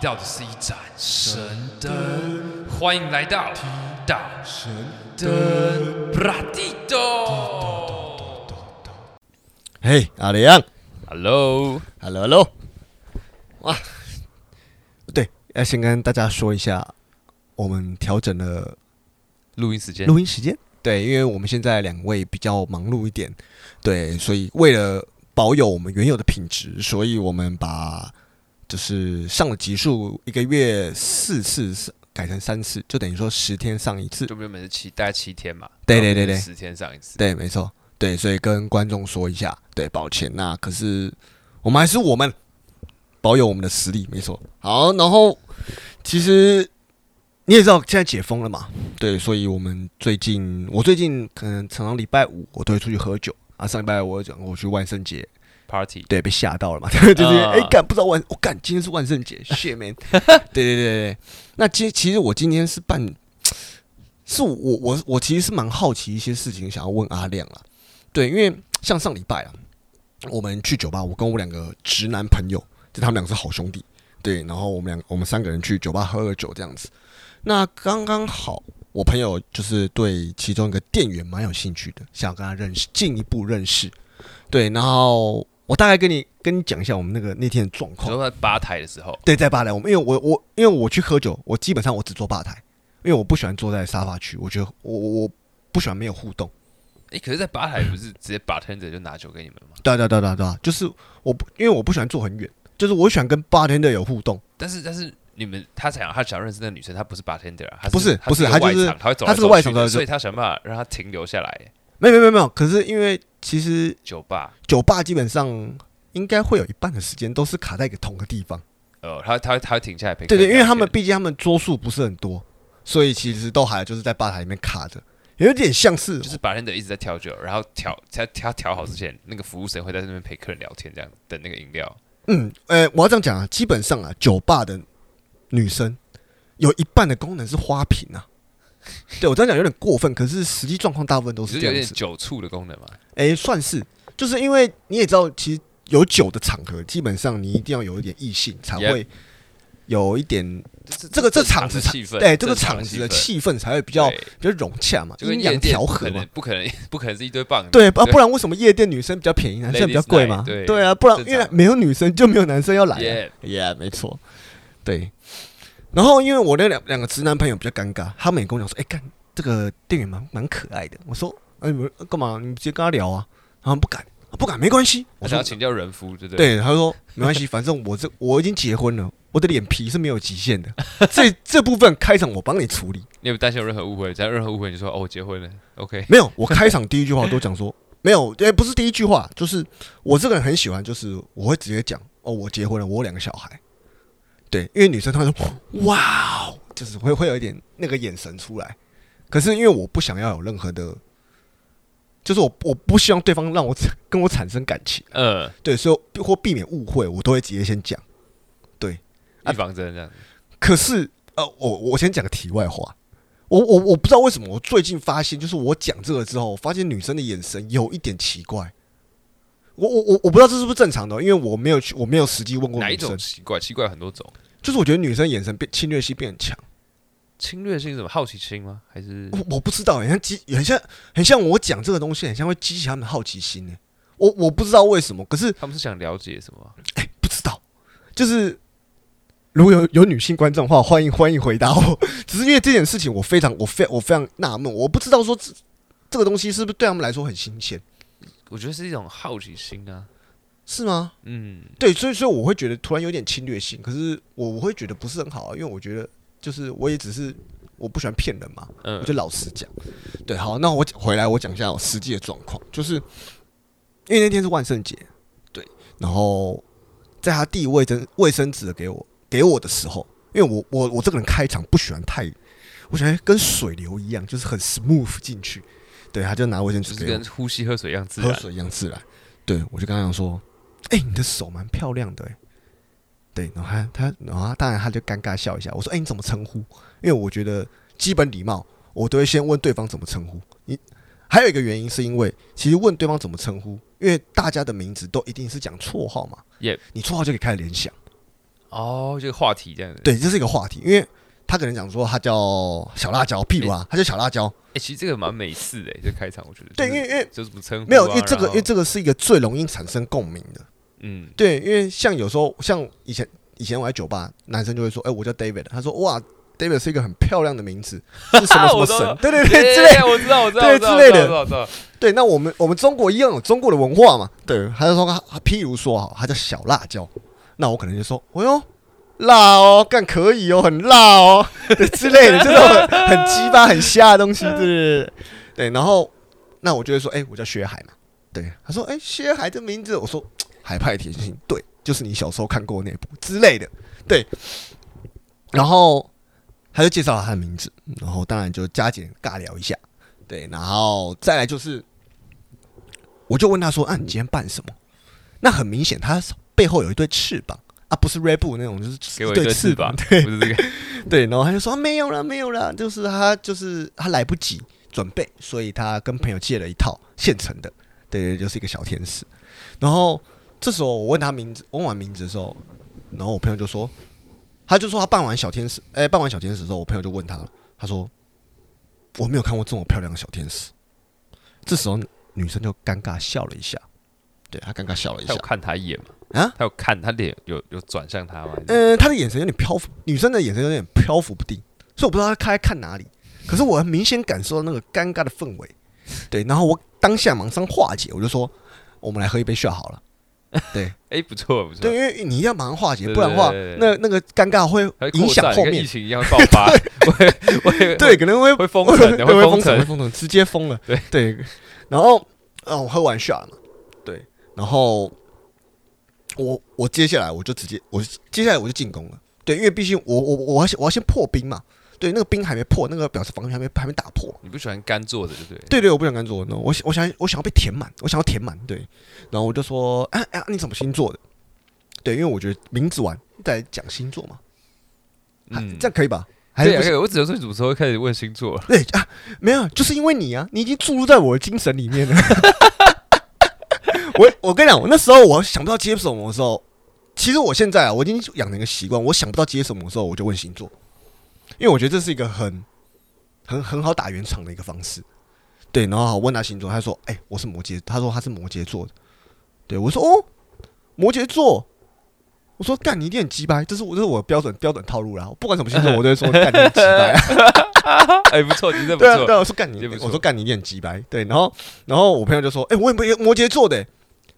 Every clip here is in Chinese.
到的是一盏神灯，欢迎来到提到神灯布拉蒂多。嘿，阿良，Hello，Hello，Hello，哇，对，要先跟大家说一下，我们调整了录音时间，录音时间，对，因为我们现在两位比较忙碌一点，对，所以为了保有我们原有的品质，所以我们把。就是上了集数，一个月四次改成三次，就等于说十天上一次。就原本是七，大概七天嘛。对对对对，十天上一次。对，没错。对，所以跟观众说一下，对，抱歉。那可是我们还是我们保有我们的实力，没错。好，然后其实你也知道，现在解封了嘛？对，所以我们最近，我最近可能常常礼拜五我都会出去喝酒啊。上礼拜我讲我去万圣节。Party 对，被吓到了嘛？就是哎，干、欸、不知道万，我、哦、干今天是万圣节，shit man。对对对对，那其实其实我今天是办，是我我我其实是蛮好奇一些事情，想要问阿亮啊。对，因为像上礼拜啊，我们去酒吧，我跟我两个直男朋友，就他们两个是好兄弟，对，然后我们两我们三个人去酒吧喝了酒这样子。那刚刚好，我朋友就是对其中一个店员蛮有兴趣的，想要跟他认识，进一步认识。对，然后。我大概跟你跟你讲一下我们那个那天的状况。就在吧台的时候，对，在吧台，我们因为我我因为我去喝酒，我基本上我只坐吧台，因为我不喜欢坐在沙发区，我觉得我我不喜欢没有互动。哎、欸，可是，在吧台不是直接 bartender 就拿酒给你们吗？对对对对对，就是我不因为我不喜欢坐很远，就是我喜欢跟 bartender 有互动。但是但是你们他想他想认识那个女生，她不是 bartender 啊，不是不是，他就是他会走，他是个外场的，所以他想办法让他停留下来。没有没有没有，可是因为其实酒吧酒吧基本上。应该会有一半的时间都是卡在一个同个地方。呃，他他他会停下来陪。对对，因为他们毕竟他们桌数不是很多，所以其实都还就是在吧台里面卡着，有点像是就是白天的一直在调酒，然后调在 调调好之前，那个服务生会在那边陪客人聊天，这样等那个饮料。嗯，呃，我要这样讲啊，基本上啊，酒吧的女生有一半的功能是花瓶啊。对我这样讲有点过分，可是实际状况大部分都是这样子。有点酒醋的功能嘛？哎，算是，就是因为你也知道，其实。有酒的场合，基本上你一定要有一点异性，才会有一点这个这场子气氛，对这个场子的气氛才会比较比较融洽嘛，阴阳调和嘛，不可能不可能是一堆棒，对啊，不然为什么夜店女生比较便宜，男生比较贵嘛？对啊，不然因为没有女生就没有男生要来，Yeah，没错，对。然后因为我那两两个直男朋友比较尴尬，他们也跟我讲说，哎，干这个店员蛮蛮可爱的。我说，哎，你们干嘛？你们直接跟他聊啊？他们不敢。不敢，没关系。我想要请教人夫，对不对？对，他说没关系，反正我这我已经结婚了，我的脸皮是没有极限的。这这部分开场我帮你处理。你有担心有任何误会？只要任何误会，你说哦，我结婚了，OK？没有，我开场第一句话都讲说没有，哎，不是第一句话，就是我这个人很喜欢，就是我会直接讲哦，我结婚了，我有两个小孩。对，因为女生她会说哇哦，就是会会有一点那个眼神出来。可是因为我不想要有任何的。就是我，我不希望对方让我跟我产生感情，嗯，对，所以或避免误会，我都会直接先讲，对，预防针这样。可是，呃，我我先讲个题外话，我我我不知道为什么，我最近发现，就是我讲这个之后，发现女生的眼神有一点奇怪，我我我我不知道这是不是正常的，因为我没有去，我没有实际问过女生。哪一种奇怪？奇怪很多种，就是我觉得女生眼神变侵略性变强。侵略性什么？好奇心吗？还是我我不知道，很像激，很像很像我讲这个东西，很像会激起他们的好奇心呢。我我不知道为什么，可是他们是想了解什么？哎、欸，不知道。就是如果有有女性观众的话，欢迎欢迎回答我。只是因为这件事情，我非常我非我非常纳闷，我不知道说这这个东西是不是对他们来说很新鲜？我觉得是一种好奇心啊，是吗？嗯，对，所以所以我会觉得突然有点侵略性，可是我我会觉得不是很好啊，因为我觉得。就是我也只是我不喜欢骗人嘛，嗯，我就老实讲。对，好，那我回来我讲一下我实际的状况，就是因为那天是万圣节，对，然后在他递卫生卫生纸给我给我的时候，因为我我我这个人开场不喜欢太，我喜欢跟水流一样，就是很 smooth 进去。对，他就拿卫生纸，跟呼吸喝水一样自然，喝水一样自然。对，我就跟他讲说，哎、欸，你的手蛮漂亮的、欸，对，然后他他，然后他当然他就尴尬笑一下。我说：“哎，你怎么称呼？因为我觉得基本礼貌，我都会先问对方怎么称呼。你还有一个原因是因为，其实问对方怎么称呼，因为大家的名字都一定是讲绰号嘛。耶，你绰号就可以开始联想。哦，这个话题这样子。对，这是一个话题，因为他可能讲说他叫小辣椒，譬如啊，他叫小辣椒。哎，其实这个蛮美式的，这开场我觉得。对，因为因为这怎么称呼？没有，因为这个因为这个是一个最容易产生共鸣的。嗯，对，因为像有时候像以前以前我在酒吧，男生就会说，哎，我叫 David，他说哇。David 是一个很漂亮的名字，是什么 什么神？对对对，之类，我知道，我知道，对之类的。对，那我们我们中国一样有中国的文化嘛？对，他就说他，譬如说哈，他叫小辣椒，那我可能就说，哎呦，辣哦，干可以哦，很辣哦，对之类的，这种很鸡巴、很瞎的东西，对对对。对，然后那我就会说，哎，我叫薛海嘛。对，他说，哎，薛海这名字，我说海派甜心，对，就是你小时候看过那部之类的。对，然后。他就介绍了他的名字，然后当然就加减尬聊一下，对，然后再来就是，我就问他说：“啊，你今天办什么？”那很明显，他背后有一对翅膀啊，不是 Red Bull 那种，就是给我一对翅膀，对，不是这个，对。然后他就说：“没有了，没有了，就是他就是他来不及准备，所以他跟朋友借了一套现成的，对，就是一个小天使。”然后这时候我问他名字，问完名字的时候，然后我朋友就说。他就说他扮完小天使，哎、欸，扮完小天使的时候，我朋友就问他了。他说：“我没有看过这么漂亮的小天使。”这时候女生就尴尬笑了一下，对，她尴尬笑了一下。他有看他一眼吗？啊，他有看他脸有有转向他吗？嗯、呃，他的眼神有点漂浮，女生的眼神有点漂浮不定，所以我不知道他开看哪里。可是我很明显感受到那个尴尬的氛围，对，然后我当下马上化解，我就说：“我们来喝一杯血好了。” 对，哎、欸，不错不错。对，因为你要马上化解，不然的话，那那个尴尬会影响后面疫情一样爆发。对，对，可能会会封城，会封城，会封城，直接封了。对对。然后，哦，我喝完 shot 嘛？对。然后，我我接下来我就直接，我接下来我就进攻了。对，因为毕竟我我我要先我要先破冰嘛。对，那个冰还没破，那个表示防御还没还没打破。你不喜欢干坐的，对不对？对对，我不想干坐。那我我想我想要被填满，我想要填满。对，然后我就说，哎哎，你什么星座的？对，因为我觉得名字完再讲星座嘛。嗯，这样可以吧？还是可以。我只能说，什么时候开始问星座了？对啊，没有，就是因为你啊，你已经注入在我的精神里面了。我我跟你讲，我那时候我想不到接什么的时候，其实我现在啊，我已经养成一个习惯，我想不到接什么的时候，我就问星座。因为我觉得这是一个很、很、很好打圆场的一个方式，对。然后我问他星座，他说：“哎、欸，我是摩羯。”他说他是摩羯座的。对我说：“哦，摩羯座。”我说：“干你一定很鸡掰，这是我这是我标准标准套路啦。不管什么星座，我都会说干你很鸡掰。”哎，不错，你这不错。对啊，对啊，我说干你，我说干你一定很鸡掰。对，然后然后我朋友就说：“哎、欸，我也摩摩羯座的、欸。”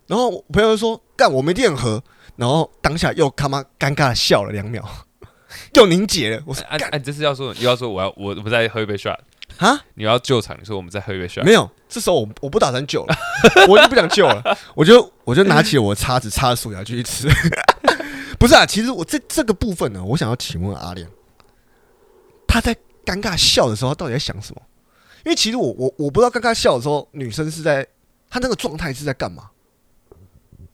然后我朋友就说：“干我们一定很合。”然后当下又他妈尴尬的笑了两秒。又凝结了，我说：“哎哎，这是要说，又要说，我要我我们再喝一杯 shot 啊？你要救场，你说我们再喝一杯 shot？没有，这时候我我不打算救了，我就不想救了，我就我就拿起我的叉子叉着薯条继续吃。不是啊，其实我这这个部分呢，我想要请问阿亮，他在尴尬笑的时候，他到底在想什么？因为其实我我我不知道尴尬笑的时候，女生是在她那个状态是在干嘛？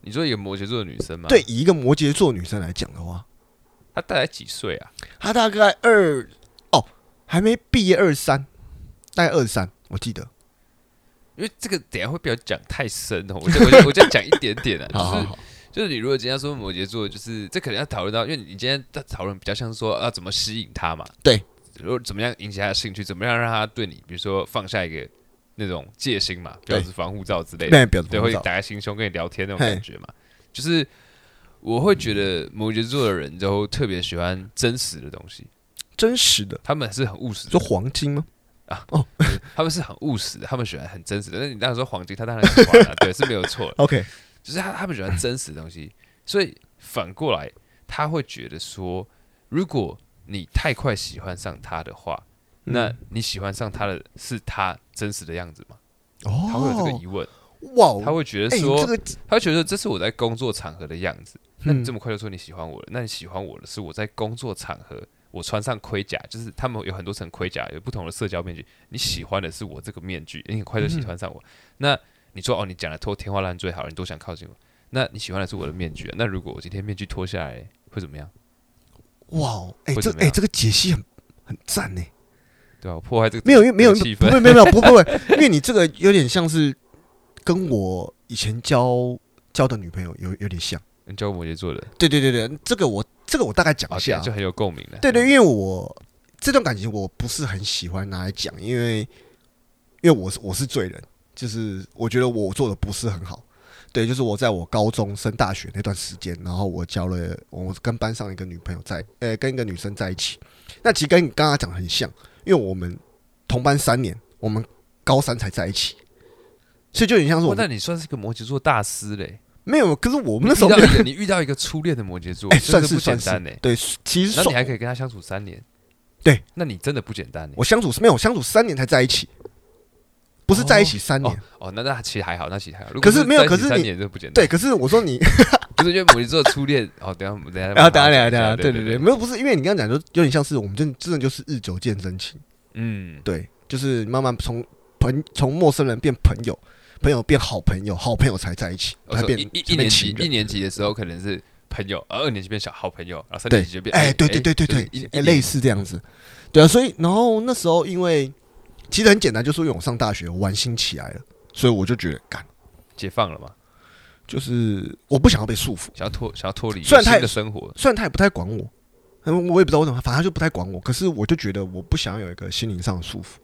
你说一个摩羯座的女生吗？对，以一个摩羯座女生来讲的话。”他大概几岁啊？他大概二哦，还没毕业，二三，大概二三，我记得。因为这个等下会不要讲太深哦，我就我就我就讲一点点啊，就是好好好。就是你如果今天说摩羯座，就是这可能要讨论到，因为你今天在讨论比较像说要怎么吸引他嘛，对，如果怎么样引起他的兴趣，怎么样让他对你，比如说放下一个那种戒心嘛，表示防护罩之类的，对，对，会打开心胸跟你聊天那种感觉嘛，就是。我会觉得摩羯座的人都特别喜欢真实的东西，真实的，他们是很务实的。说黄金吗？啊，哦，他们是很务实的，他们喜欢很真实的。那你当时说黄金，他当然喜欢了，对，是没有错。OK，就是他他们喜欢真实的东西，所以反过来他会觉得说，如果你太快喜欢上他的话，那你喜欢上他的是他真实的样子吗？哦，他会有这个疑问。哇，他会觉得说，他会觉得这是我在工作场合的样子。那你这么快就说你喜欢我了？那你喜欢我的是我在工作场合，我穿上盔甲，就是他们有很多层盔甲，有不同的社交面具。你喜欢的是我这个面具，你很快就喜欢上我。那你说哦，你讲的脱天花乱坠好了，你都想靠近我。那你喜欢的是我的面具。那如果我今天面具脱下来，会怎么样？哇，哎，这哎这个解析很很赞呢。对啊，破坏这个没有，因为没有气氛，没有没有不不会，因为你这个有点像是跟我以前交交的女朋友有有点像。你教摩羯座的？对对对对，这个我这个我大概讲一下，就很有共鸣的。对对，因为我这段感情我不是很喜欢拿来讲，因为因为我是我是罪人，就是我觉得我做的不是很好。对，就是我在我高中升大学那段时间，然后我交了我跟班上一个女朋友在，呃，跟一个女生在一起。那其实跟你刚刚讲的很像，因为我们同班三年，我们高三才在一起，所以就很像是我。那你算是个摩羯座大师嘞？没有，可是我们那时候你遇到一个初恋的摩羯座，哎，算是不简单嘞。对，其实那你还可以跟他相处三年，对，那你真的不简单。我相处是没有相处三年才在一起。不是在一起三年哦，那那其实还好，那其实还好。可是没有，可是三年就不简单。对，可是我说你 不是因为摩羯座初恋哦，等下等下，然后等下等下等下，对对对，没有不是因为你刚刚讲就有点像是我们真真的就是日久见真情，嗯，对，就是慢慢从朋从陌生人变朋友，朋友变好朋友，好朋友才在一起，才变一一年级一年级的时候可能是朋友，二年级变小好朋友，然后三年级就变哎，对对对对对，类似这样子，对啊，所以然后那时候因为。其实很简单，就是因为我上大学玩心起来了，所以我就觉得干解放了嘛，就是我不想要被束缚，想要脱想要脱离虽然他的生活，虽然他也不太管我，我也不知道为什么，反正他就不太管我。可是我就觉得我不想要有一个心灵上的束缚，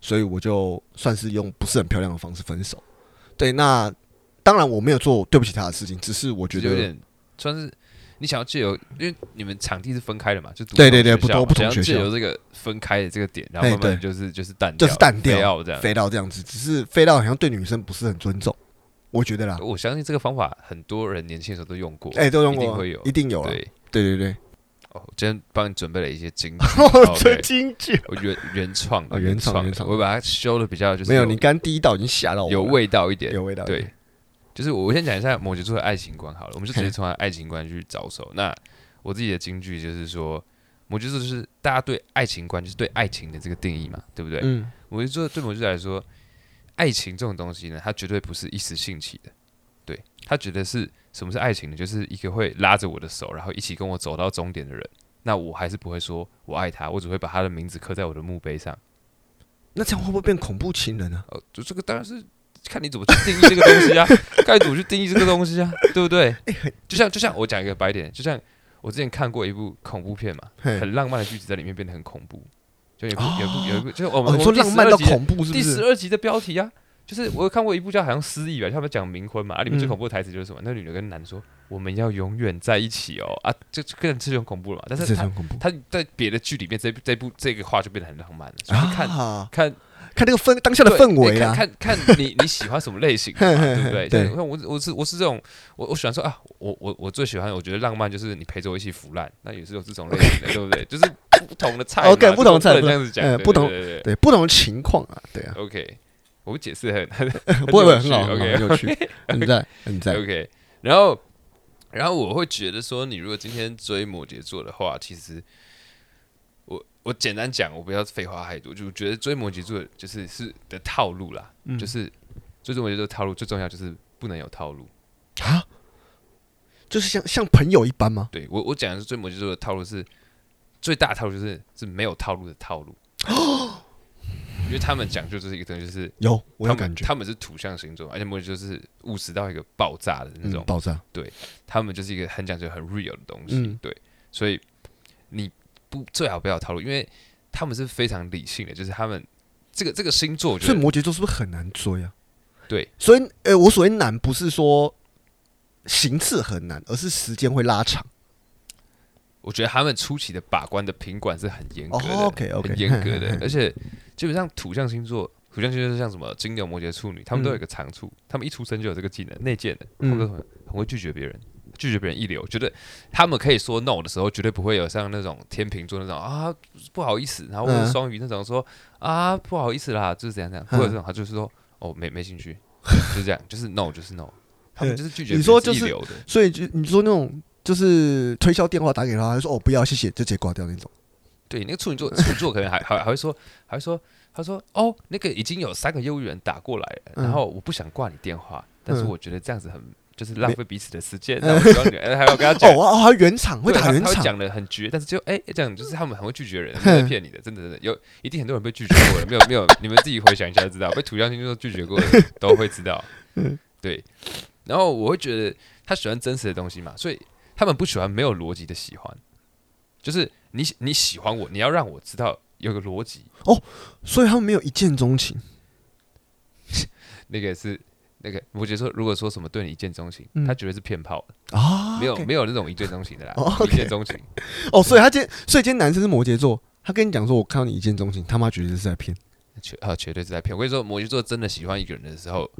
所以我就算是用不是很漂亮的方式分手。对，那当然我没有做对不起他的事情，只是我觉得有点算是。你想要借由，因为你们场地是分开的嘛，就对对对，不同不同学校，借由这个分开的这个点，然后慢慢就是就是淡就是淡掉这样，飞到这样子，只是飞到好像对女生不是很尊重，我觉得啦。我相信这个方法很多人年轻的时候都用过，哎，都用过，一定会有，一定有。对对对对。哦，今天帮你准备了一些金句，金句，原原创的原创原创，我把它修的比较就是没有，你刚第一道已经吓到我，有味道一点，有味道。对，就是我先讲一下摩羯座的爱情观好了，我们就直接从他爱情观去着手。那我自己的金句就是说，摩羯座就是大家对爱情观，就是对爱情的这个定义嘛，对不对？嗯。摩羯座对摩羯座来说，爱情这种东西呢，它绝对不是一时兴起的。对，它觉得是什么是爱情呢？就是一个会拉着我的手，然后一起跟我走到终点的人。那我还是不会说我爱他，我只会把他的名字刻在我的墓碑上。那这样会不会变恐怖情人呢？哦，就这个当然是看你怎么去定义这个东西啊，该怎么去定义这个东西啊，对不对？就像就像我讲一个白点，就像。我之前看过一部恐怖片嘛，很浪漫的句子在里面变得很恐怖，就有部有部有一部，就是我们说浪漫到恐怖是不是？第十二集的标题啊，就是我有看过一部叫好像失忆吧，他们讲冥婚嘛，啊，里面最恐怖的台词就是什么？那女的跟男的说我们要永远在一起哦，啊，就更这种恐怖了嘛。但是他他在别的剧里面，这这部这个话就变得很浪漫了，所以看看。看那个氛当下的氛围啊，看看你你喜欢什么类型，对不对？对，我我是我是这种，我我喜欢说啊，我我我最喜欢，我觉得浪漫就是你陪着我一起腐烂，那也是有这种类型的，对不对？就是不同的菜，OK，不同的菜，这样子讲，不同对不同的情况啊，对啊，OK，我解释很 不会很好，OK，很有趣，很在 很在，OK，然后然后我会觉得说，你如果今天追摩羯座的话，其实。我我简单讲，我不要废话太多，就觉得追摩羯座就是是的套路啦，嗯、就是追摩羯座的套路最重要就是不能有套路啊，就是像像朋友一般吗？对我我讲的是追摩羯座的套路是最大的套路就是是没有套路的套路 哦，因为他们讲究就是一个东西就是有我有感觉他们是土象星座，而且摩羯座是务实到一个爆炸的那种、嗯、爆炸，对他们就是一个很讲究很 real 的东西，嗯、对，所以你。不，最好不要套路，因为他们是非常理性的，就是他们这个这个星座，所以摩羯座是不是很难追啊？对，所以呃，我所谓难不是说行刺很难，而是时间会拉长。我觉得他们初期的把关的品管是很严格的，OK OK，很严格的，而且基本上土象星座，土象星座是像什么金牛、摩羯、处女，他们都有一个长处，他们一出生就有这个技能，内建的，他们都很很会拒绝别人。拒绝别人一流，觉得他们可以说 no 的时候，绝对不会有像那种天秤座那种啊不好意思，然后或者双鱼那种说啊不好意思啦，就是怎样怎样，或者这种他就是说哦没没兴趣，就是这样，就是 no 就是 no，他们就是拒绝。你说就是，所以就你说那种就是推销电话打给他，他说哦不要谢谢，就直接挂掉那种。对，那个处女座处女座可能还还还会说还会说他说哦那个已经有三个业务员打过来了，然后我不想挂你电话，但是我觉得这样子很。就是浪费彼此的时间，然后 还要跟他讲哦，还原厂会打原厂，讲的很绝，但是就哎这样，就是他们很会拒绝人，在骗你的，真的真的有一定很多人被拒绝过的，没有没有，你们自己回想一下就知道，被土象星座拒绝过的都会知道，对。然后我会觉得他喜欢真实的东西嘛，所以他们不喜欢没有逻辑的喜欢。就是你你喜欢我，你要让我知道有个逻辑哦，所以他们没有一见钟情。那个是那个摩羯座，如果说什么对你一见钟情，嗯、他绝对是骗炮的啊，没有 okay 没有那种一见钟情的啦，哦 okay、一见钟情。哦，所以他今天，所以今天男生是摩羯座，他跟你讲说，我看到你一见钟情，他妈绝对是在骗，绝啊绝对是在骗。我跟你说，摩羯座真的喜欢一个人的时候，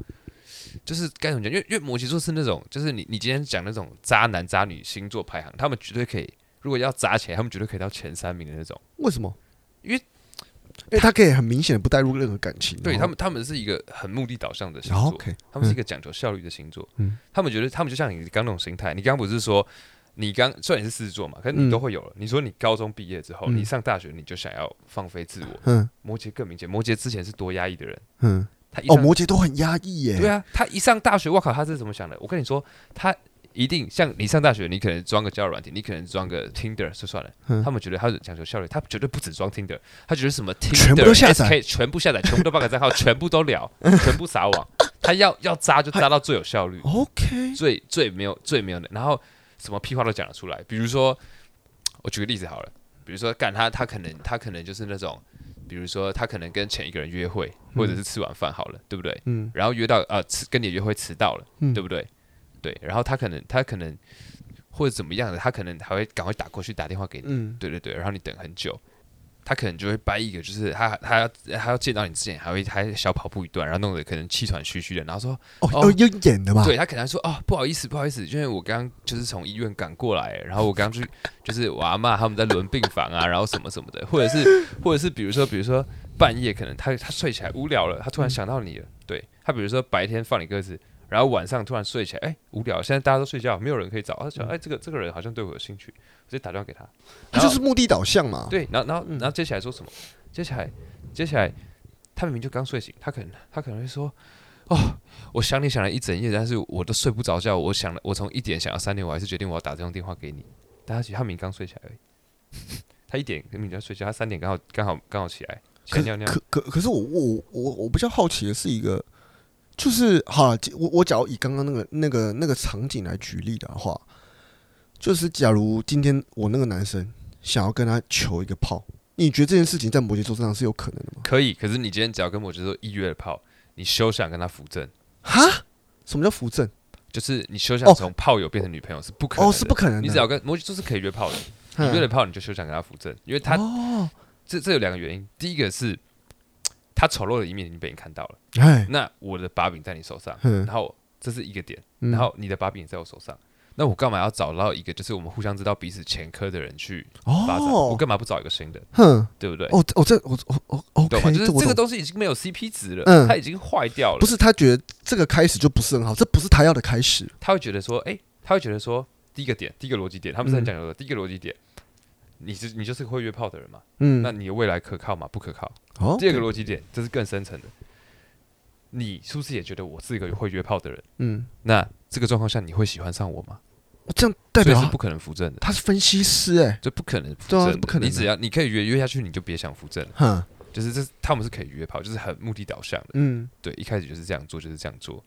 就是该怎么讲？因为因为摩羯座是那种，就是你你今天讲那种渣男渣女星座排行，他们绝对可以。如果要砸起来，他们绝对可以到前三名的那种。为什么？因为，因为他可以很明显的不带入任何感情。对他们，他们是一个很目的导向的星座。他们是一个讲究效率的星座。嗯，他们觉得，他们就像你刚那种心态。你刚刚不是说，你刚虽然你是狮子座嘛，可是你都会有了。你说你高中毕业之后，你上大学你就想要放飞自我。嗯，摩羯更明显。摩羯之前是多压抑的人。嗯，他哦，摩羯都很压抑耶。对啊，他一上大学，我靠，他是怎么想的？我跟你说，他。一定像你上大学，你可能装个交友软件，你可能装个 Tinder 就算了。嗯、他们觉得他是讲求效率，他绝对不止装 Tinder，他觉得什么 Tinder 全部都下载，全部下载，全部都办个账号，全部都聊，全部撒网。他要要扎就扎到最有效率，OK，最最没有最没有的，然后什么屁话都讲得出来。比如说，我举个例子好了，比如说干他他可能他可能就是那种，比如说他可能跟前一个人约会，或者是吃完饭好了，对不对？嗯，然后约到呃迟跟你约会迟到了，嗯、对不对？对，然后他可能他可能或者怎么样的，他可能还会赶快打过去打电话给你。嗯，对对对，然后你等很久，他可能就会掰一个，就是他他要他要见到你之前，还会还小跑步一段，然后弄得可能气喘吁吁的，然后说哦哦有演的嘛？对他可能说哦不好意思不好意思，因为我刚刚就是从医院赶过来，然后我刚刚去就是我阿嬷他们在轮病房啊，然后什么什么的，或者是或者是比如说比如说半夜可能他他睡起来无聊了，他突然想到你了，嗯、对他比如说白天放你鸽子。然后晚上突然睡起来，哎，无聊。现在大家都睡觉，没有人可以找。他想，哎，这个这个人好像对我有兴趣，我直接打电话给他。他就是目的导向嘛。对，然后然后然后接下来说什么？接下来接下来，他明明就刚睡醒，他可能他可能会说，哦，我想你想了一整夜，但是我都睡不着觉。我想了，我从一点想到三点，我还是决定我要打这通电话给你。但他其实他明明刚睡起来而已，他一点明明在睡觉，他三点刚好刚好刚好起来，想尿尿。可可可是我我我我比较好奇的是一个。就是好了，我我假如以刚刚那个那个那个场景来举例的话，就是假如今天我那个男生想要跟他求一个炮，你觉得这件事情在摩羯座身上是有可能的吗？可以，可是你今天只要跟摩羯座一约了炮，你休想跟他扶正。哈？什么叫扶正？就是你休想从炮友变成女朋友是不可能哦，是不可能。你只要跟摩羯座是可以约炮的，你约了炮你就休想跟他扶正，因为他哦，这这有两个原因，第一个是。他丑陋的一面已经被你看到了，那我的把柄在你手上，嗯、然后这是一个点，然后你的把柄也在我手上，嗯、那我干嘛要找到一个就是我们互相知道彼此前科的人去发展？哦、我干嘛不找一个新的？哼，对不对？哦，哦，这我我我 OK，就是这个东西已经没有 CP 值了，嗯，它已经坏掉了。不是他觉得这个开始就不是很好，这不是他要的开始。他会觉得说，哎，他会觉得说，第一个点，第一个逻辑点，他们是很讲究的。嗯、第一个逻辑点。你是你就是会约炮的人嘛？嗯，那你的未来可靠吗？不可靠。哦，第二个逻辑点，这是更深层的。你是不是也觉得我是一个会约炮的人？嗯，那这个状况下你会喜欢上我吗？这样代表是不可能扶正的。他是分析师哎，这不可能扶正，不可能。你只要你可以约约下去，你就别想扶正了。哼，就是这他们是可以约炮，就是很目的导向的。嗯，对，一开始就是这样做，就是这样做。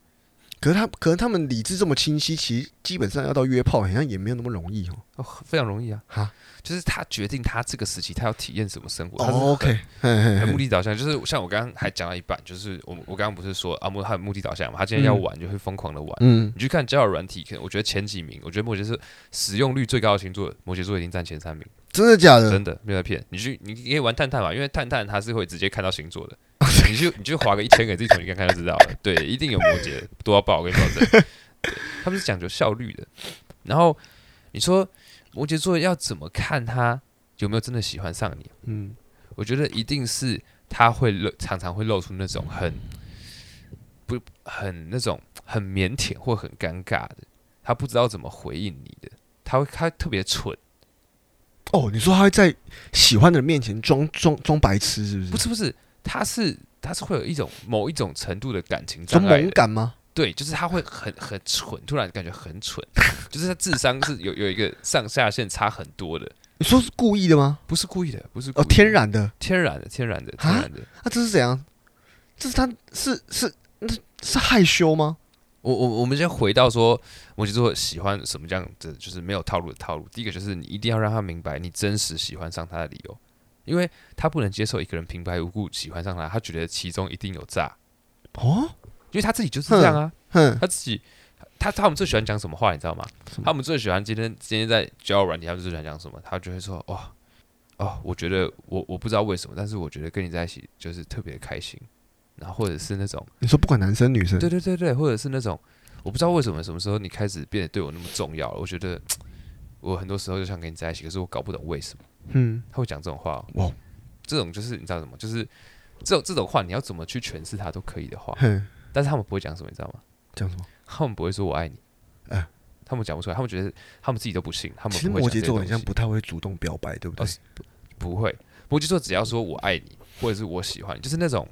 可是他，可能他们理智这么清晰，其实基本上要到约炮，好像也没有那么容易哦。哦，非常容易啊！哈，就是他决定他这个时期他要体验什么生活。哦，OK，很 目的导向，就是像我刚刚还讲到一半，就是我我刚刚不是说阿摩他有目的导向嘛？他今天要玩就会疯狂的玩。嗯，你去看交友软体，可能我觉得前几名，我觉得摩羯是使用率最高的星座，摩羯座已经占前三名。真的假的？真的没有在骗你去，你可以玩探探嘛？因为探探它是会直接看到星座的。你就你就划个一千给自己，你看看就知道了。对，一定有摩羯，多要爆，我跟你保证。他们是讲究效率的。然后你说摩羯座要怎么看他有没有真的喜欢上你？嗯，我觉得一定是他会露，常常会露出那种很不很那种很腼腆或很尴尬的，他不知道怎么回应你的，他会他特别蠢。哦，你说他会在喜欢的人面前装装装白痴，是不是？不是不是。他是他是会有一种某一种程度的感情障碍，很敏感吗？对，就是他会很很蠢，突然感觉很蠢，就是他智商是有有一个上下限差很多的。你说是故意的吗？不是故意的，不是哦，天然的，天然的，天然的，天然的。那、啊、这是怎样？这是他是是那是，是害羞吗？我我我们先回到说摩羯座喜欢什么这样的，就是没有套路的套路。第一个就是你一定要让他明白你真实喜欢上他的理由，因为他不能接受一个人平白无故喜欢上他，他觉得其中一定有诈哦，因为他自己就是这样啊，他自己他他们最喜欢讲什么话，你知道吗？他们最喜欢今天今天在交友软体，他们最喜欢讲什么？他就会说哇哦，我觉得我我不知道为什么，但是我觉得跟你在一起就是特别开心。然后或者是那种你说不管男生女生，对对对对，或者是那种我不知道为什么什么时候你开始变得对我那么重要了。我觉得 我很多时候就想跟你在一起，可是我搞不懂为什么。嗯，他会讲这种话哦。哇，这种就是你知道什么？就是这种这种话你要怎么去诠释它都可以的话。嗯，但是他们不会讲什么，你知道吗？讲什么？他们不会说我爱你。哎，他们讲不出来，他们觉得他们自己都不信。他们其实摩羯座好像不太会主动表白，对不对？不会，摩羯座只要说我爱你。或者是我喜欢，就是那种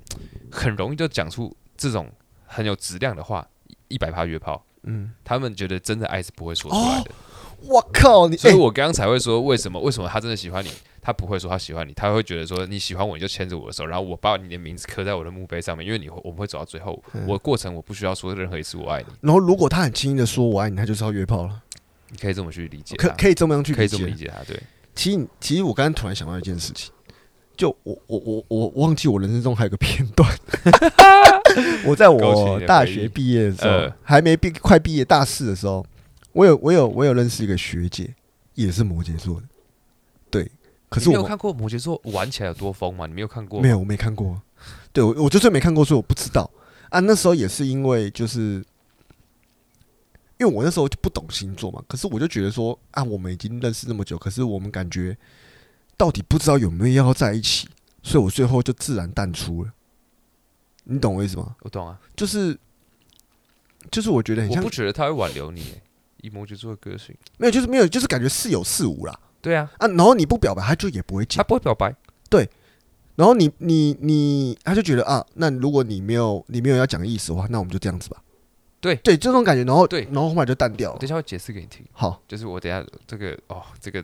很容易就讲出这种很有质量的话，一百趴约炮。嗯，他们觉得真的爱是不会说出来的。我、哦、靠！你，所以我刚刚才会说，为什么？为什么他真的喜欢你？他不会说他喜欢你，他会觉得说你喜欢我，你就牵着我的手，然后我把你的名字刻在我的墓碑上面，因为你我们会走到最后。嗯、我过程我不需要说任何一次我爱你。然后如果他很轻易的说我爱你，他就是要约炮了。你可以这么去理解，可可以这么样去理解，可以这么理解他。对，其实其实我刚刚突然想到一件事情。就我我我我忘记我人生中还有个片段，我在我大学毕业的时候，还没毕快毕业大四的时候，我有我有我有认识一个学姐，也是摩羯座的，对。可是我没有看过摩羯座玩起来有多疯吗？你没有看过？没有，我没看过。对，我我就是没看过，所以我不知道啊。那时候也是因为就是，因为我那时候就不懂星座嘛，可是我就觉得说啊，我们已经认识那么久，可是我们感觉。到底不知道有没有要在一起，所以我最后就自然淡出了。你懂我意思吗？我懂啊，就是就是我觉得很像，我不觉得他会挽留你，以摩羯座的个性，没有，就是没有，就是感觉似有似无啦。对啊，啊，然后你不表白，他就也不会讲，他不会表白。对，然后你你你，他就觉得啊，那如果你没有你没有要讲的意思的话，那我们就这样子吧。对对，这种感觉，然后对，然后后面就淡掉了。等一下我解释给你听。好，就是我等一下这个哦，这个。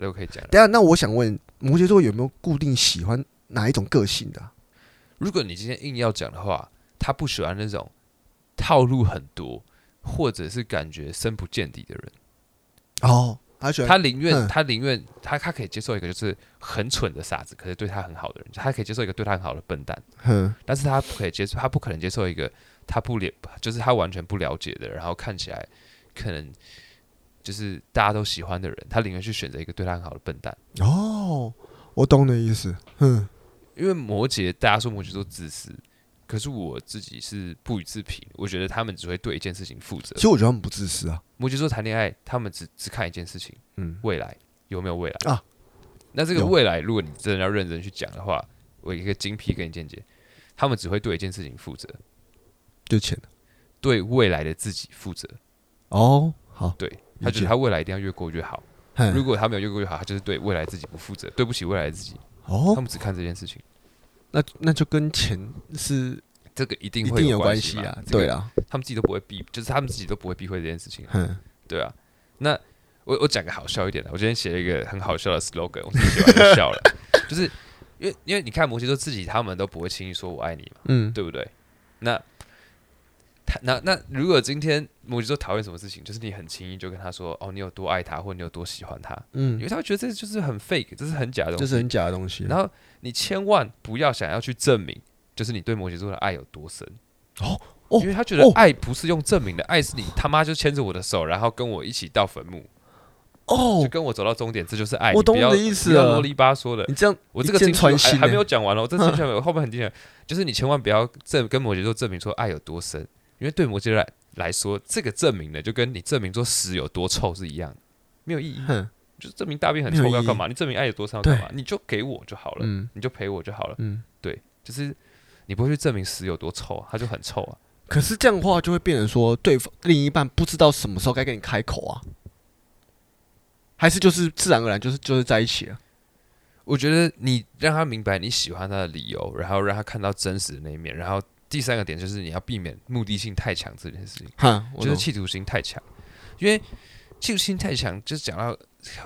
都可以讲。等下，那我想问，摩羯座有没有固定喜欢哪一种个性的啊？如果你今天硬要讲的话，他不喜欢那种套路很多，或者是感觉深不见底的人。哦，他喜欢，他宁愿他宁愿他他可以接受一个就是很蠢的傻子，可是对他很好的人，他可以接受一个对他很好的笨蛋。嗯，但是他不可以接受，他不可能接受一个他不了，就是他完全不了解的，然后看起来可能。就是大家都喜欢的人，他宁愿去选择一个对他很好的笨蛋。哦，我懂你的意思。嗯，因为摩羯，大家说摩羯座自私，可是我自己是不予置评。我觉得他们只会对一件事情负责。其实我觉得他们不自私啊。摩羯座谈恋爱，他们只只看一件事情，嗯，未来有没有未来啊？那这个未来，如果你真的要认真去讲的话，我一个精辟跟你见解，他们只会对一件事情负责，就钱，对未来的自己负责。哦，好，对。他觉得他未来一定要越过越好。如果他没有越过越好，他就是对未来自己不负责，对不起未来的自己。哦，他们只看这件事情，那那就跟钱是这个一定会有关系啊。对啊，他们自己都不会避，就是他们自己都不会避讳这件事情。嗯，对啊。那我我讲个好笑一点的，我今天写了一个很好笑的 slogan，我自己写完就笑了。就是因为因为你看摩羯座自己，他们都不会轻易说我爱你嘛，嗯，对不对？那他。那那如果今天摩羯座讨厌什么事情，就是你很轻易就跟他说哦，你有多爱他，或你有多喜欢他，嗯，因为他会觉得这就是很 fake，这是很假的东西，这是很假的东西。然后你千万不要想要去证明，就是你对摩羯座的爱有多深。哦，因为他觉得爱不是用证明的，爱是你他妈就牵着我的手，然后跟我一起到坟墓，哦，就跟我走到终点，这就是爱。我懂你的意思了，啰里吧嗦的，你这样我这个经还还没有讲完哦，这接下来后面很精彩，就是你千万不要证跟摩羯座证明说爱有多深。因为对摩羯来来说，这个证明呢，就跟你证明说屎有多臭是一样，没有意义。哼，就是证明大便很臭要干嘛？你证明爱有多深要干嘛？你就给我就好了，嗯，你就陪我就好了。嗯，对，就是你不会去证明屎有多臭啊，它就很臭啊。可是这样的话，就会变成说，对方另一半不知道什么时候该跟你开口啊，还是就是自然而然就是就是在一起了。我觉得你让他明白你喜欢他的理由，然后让他看到真实的那一面，然后。第三个点就是你要避免目的性太强这件事情，就是企图心太强，因为企图心太强，就是讲到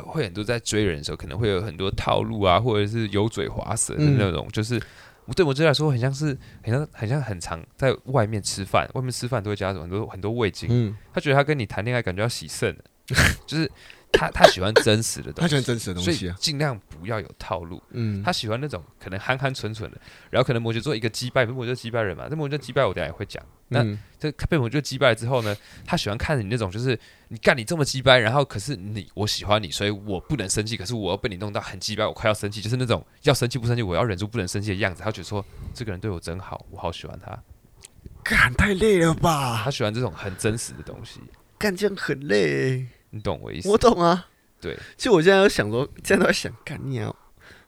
会很多在追人的时候，可能会有很多套路啊，或者是油嘴滑舌的那种，就是对摩羯座来说，很像是很像很像很常在外面吃饭，外面吃饭都会加很多很多味精。嗯，他觉得他跟你谈恋爱，感觉要洗肾，就是。他他喜欢真实的东西，他喜欢真实的东西，啊，所以尽量不要有套路。嗯，他喜欢那种可能憨憨蠢蠢的，然后可能摩羯座一个击败，摩羯座击败人嘛，这摩羯座击败我等下也会讲。那这被摩羯座击败了之后呢，他喜欢看你那种就是你干你这么击败，然后可是你我喜欢你，所以我不能生气，可是我要被你弄到很击败，我快要生气，就是那种要生气不生气，我要忍住不能生气的样子。他觉得说这个人对我真好，我好喜欢他。干太累了吧？他喜欢这种很真实的东西。干这样很累。你懂我意思？我懂啊。对，其实我现在有想说，现在都在想，干你啊！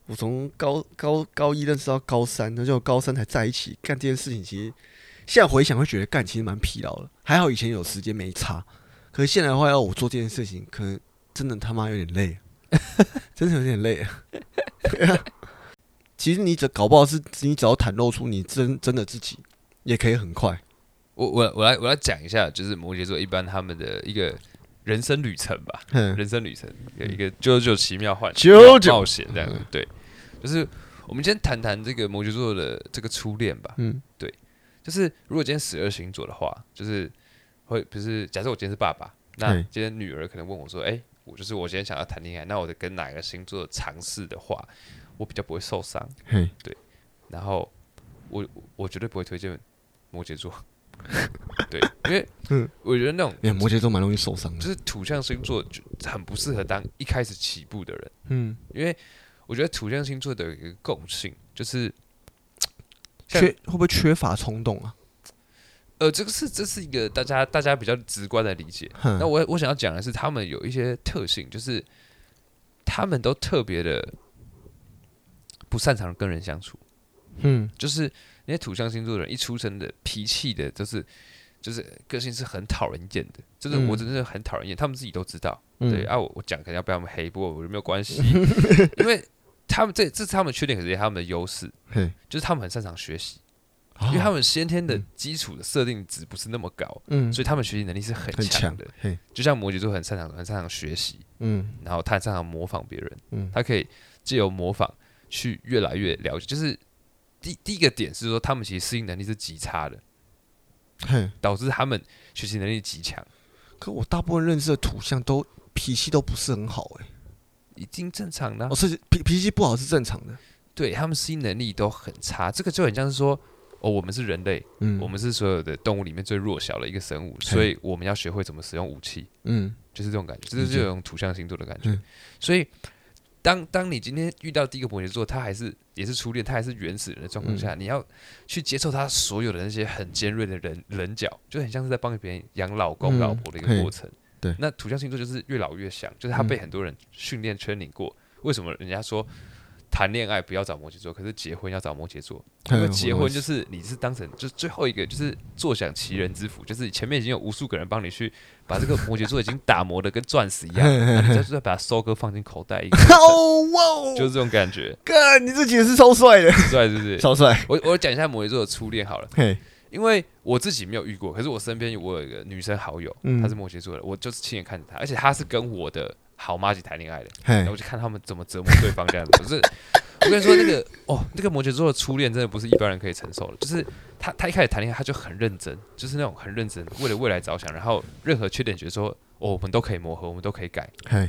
我从高高高一认识到高三，那就高三才在一起干这件事情。其实现在回想会觉得干，其实蛮疲劳的。还好以前有时间没差，可是现在的话要我做这件事情，可能真的他妈有点累，真的有点累啊。其实你只搞不好是你只要袒露出你真真的自己，也可以很快。我我我来我来讲一下，就是摩羯座一般他们的一个。人生旅程吧，人生旅程有一个《九九奇妙幻九九。冒险》这样子，对，就是我们今天谈谈这个摩羯座的这个初恋吧，嗯，对，就是如果今天十二星座的话，就是会不是假设我今天是爸爸，那今天女儿可能问我说，哎，我就是我今天想要谈恋爱，那我得跟哪个星座尝试的话，我比较不会受伤，对，然后我我绝对不会推荐摩羯座。对，因为嗯，我觉得那种摩羯座蛮容易受伤的，就是土象星座就很不适合当一开始起步的人。嗯，因为我觉得土象星座的有一个共性，就是 缺会不会缺乏冲动啊？呃，这个是这是一个大家大家比较直观的理解。那我我想要讲的是，他们有一些特性，就是他们都特别的不擅长跟人相处。嗯，就是。那些土象星座的人一出生的脾气的，就是就是个性是很讨人厌的，就是我真的很讨人厌，他们自己都知道。嗯、对啊，我我讲肯定要被他们黑，不过我没有关系，因为他们这这是他们缺点，可是他们的优势，嘿。就是他们很擅长学习，哦、因为他们先天的基础的设定值不是那么高，嗯、所以他们学习能力是很强的。就像摩羯座很擅长很擅长学习，嗯，然后他很擅长模仿别人，嗯，他可以借由模仿去越来越了解，就是。第第一个点是说，他们其实适应能力是极差的，哼导致他们学习能力极强。可我大部分认识的土象都脾气都不是很好，欸，哎，已经正常的，啊。哦，是脾脾气不好是正常的。对，他们适应能力都很差，这个就很像是说，哦，我们是人类，嗯，我们是所有的动物里面最弱小的一个生物，所以我们要学会怎么使用武器，嗯，就是这种感觉，这是这种土象星座的感觉，嗯，所以。当当你今天遇到第一个摩羯座，他还是也是初恋，他还是原始人的状况下，嗯、你要去接受他所有的那些很尖锐的人棱角，就很像是在帮别人养老公、老婆的一个过程。对，那土象星座就是越老越像，就是他被很多人训练、圈领过。为什么人家说？谈恋爱不要找摩羯座，可是结婚要找摩羯座，因为结婚就是你是当成就是最后一个，就是坐享其人之福，就是前面已经有无数个人帮你去把这个摩羯座已经打磨的跟钻石一样，你再再把它收割放进口袋一个，哦哇，就是这种感觉。哥，你这解释超帅的，帅是不是？超帅。我我讲一下摩羯座的初恋好了，因为我自己没有遇过，可是我身边我有一个女生好友，她是摩羯座的，我就是亲眼看着她，而且她是跟我的。好麻吉谈恋爱的，然后我就看他们怎么折磨对方这样子。可是我跟你说，那个哦，那个摩羯座的初恋真的不是一般人可以承受的。就是他，他一开始谈恋爱他就很认真，就是那种很认真，为了未来着想。然后任何缺点，觉得说哦，我们都可以磨合，我们都可以改。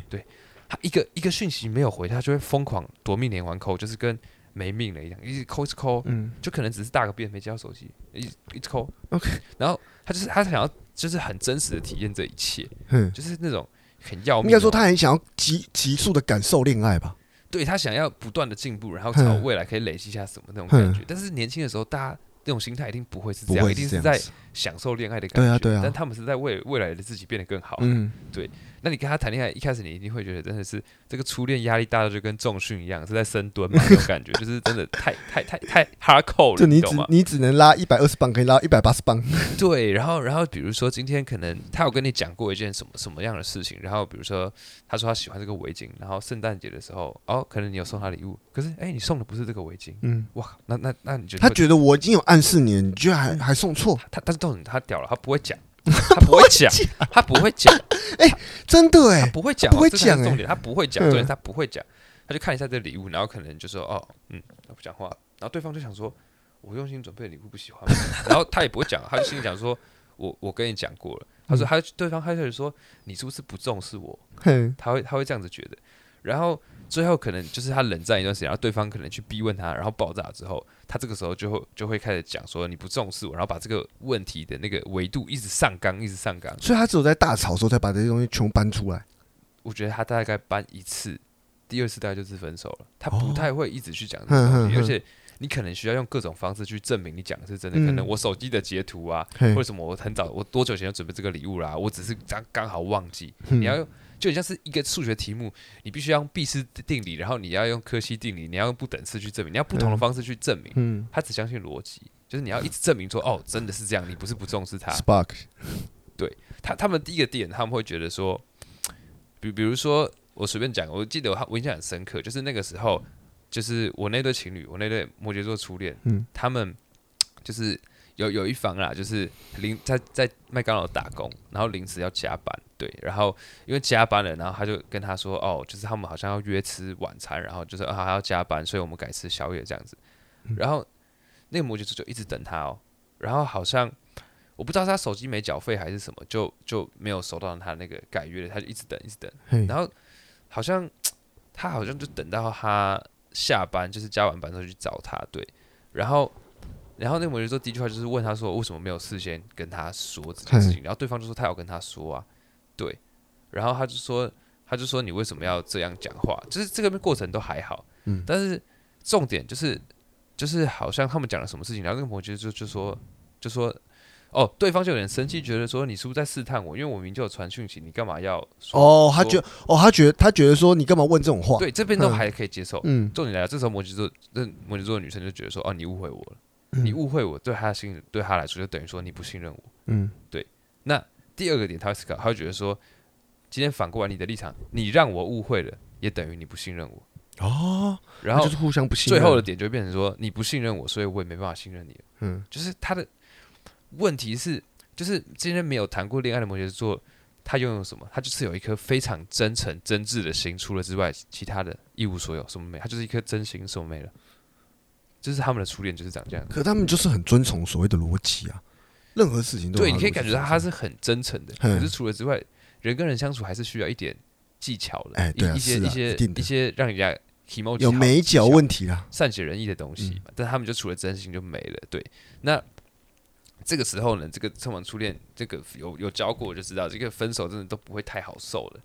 对，他一个一个讯息没有回，他就会疯狂夺命连环扣，就是跟没命了一样，一直扣一直扣。嗯，就可能只是大个便没接到手机，一直一直扣。OK，然后他就是他想要就是很真实的体验这一切，嗯，就是那种。很要命，应该说他很想要急急速的感受恋爱吧？对，他想要不断的进步，然后朝未来可以累积一下什么那种感觉。但是年轻的时候，大家那种心态一定不会是这样，一定是在享受恋爱的感觉。对啊，对啊。但他们是在为未来的自己变得更好。嗯，对。那你跟他谈恋爱，一开始你一定会觉得真的是这个初恋压力大到就跟重训一样，是在深蹲嘛？那种感觉就是真的太太太太 hardcore 了。就你只你只能拉一百二十磅，可以拉一百八十磅。对，然后然后比如说今天可能他有跟你讲过一件什么什么样的事情，然后比如说他说他喜欢这个围巾，然后圣诞节的时候哦，可能你有送他礼物，可是哎，你送的不是这个围巾。嗯，哇，那那那你觉得他觉得我已经有暗示你，你居然还还送错？他但是到底他屌了，他不会讲。他不会讲，他不会讲，哎，真的哎，不会讲，不会讲，重点他不会讲，对，他不会讲，他就看一下这礼物，然后可能就说，哦，嗯，他不讲话，然后对方就想说，我用心准备的礼物不喜欢吗？然后他也不会讲，他就心里讲说，我我跟你讲过了，他说他对方他就说，你是不是不重视我？他会他会这样子觉得，然后。最后可能就是他冷战一段时间，然后对方可能去逼问他，然后爆炸之后，他这个时候就会就会开始讲说，你不重视我，然后把这个问题的那个维度一直上纲，一直上纲。所以他只有在大吵的时候才把这些东西全部搬出来。我觉得他大概搬一次，第二次大概就是分手了。他不太会一直去讲这个东西，而且你可能需要用各种方式去证明你讲的是真的。可能我手机的截图啊，或者什么我很早我多久前就准备这个礼物啦？我只是刚刚好忘记。你要用。就很像是一个数学题目，你必须要用毕氏定理，然后你要用柯西定理，你要用不等式去证明，你要不同的方式去证明。嗯，他只相信逻辑，就是你要一直证明说，哦，真的是这样，你不是不重视他。Spark，对他，他们第一个点，他们会觉得说，比比如说，我随便讲，我记得我我印象很深刻，就是那个时候，就是我那对情侣，我那对摩羯座初恋，嗯，他们就是。有有一方啦，就是临在在麦当劳打工，然后临时要加班，对，然后因为加班了，然后他就跟他说，哦，就是他们好像要约吃晚餐，然后就是啊还要加班，所以我们改吃宵夜这样子，然后那个摩羯座就一直等他哦，然后好像我不知道他手机没缴费还是什么，就就没有收到他那个改约的，他就一直等一直等，然后好像他好像就等到他下班，就是加完班之后去找他，对，然后。然后那个摩羯座第一句话就是问他说：“为什么没有事先跟他说这件事情？”然后对方就说：“他要跟他说啊，对。”然后他就说：“他就说你为什么要这样讲话？就是这个过程都还好，嗯。但是重点就是，就是好像他们讲了什么事情，然后那个摩羯座就就说就说哦，对方就有点生气，觉得说你是不是在试探我？因为我明明就有传讯息，你干嘛要说？哦，他觉哦，他觉得他觉得说你干嘛问这种话？对，这边都还可以接受。嗯，重点来了，这时候摩羯座那摩羯座的女生就觉得说：哦，你误会我了。”你误会我，对他的心，对他来说就等于说你不信任我。嗯，对。那第二个点，他会思考，他会觉得说，今天反过来你的立场，你让我误会了，也等于你不信任我。哦，然后就是互相不信任。最后的点就会变成说，你不信任我，所以我也没办法信任你。嗯，就是他的问题是，就是今天没有谈过恋爱的摩羯座，他拥有什么？他就是有一颗非常真诚、真挚的心，除了之外，其他的一无所有，什么没？他就是一颗真心，什么没了。就是他们的初恋就是长这样，可他们就是很遵从所谓的逻辑啊，任何事情都对，你可以感觉到他是很真诚的。可是除了之外，人跟人相处还是需要一点技巧的，哎，对，一些一些一些让人家有美角问题啦，善解人意的东西。但他们就除了真心就没了。对，那这个时候呢，这个充满初恋，这个有有教过我就知道，这个分手真的都不会太好受了。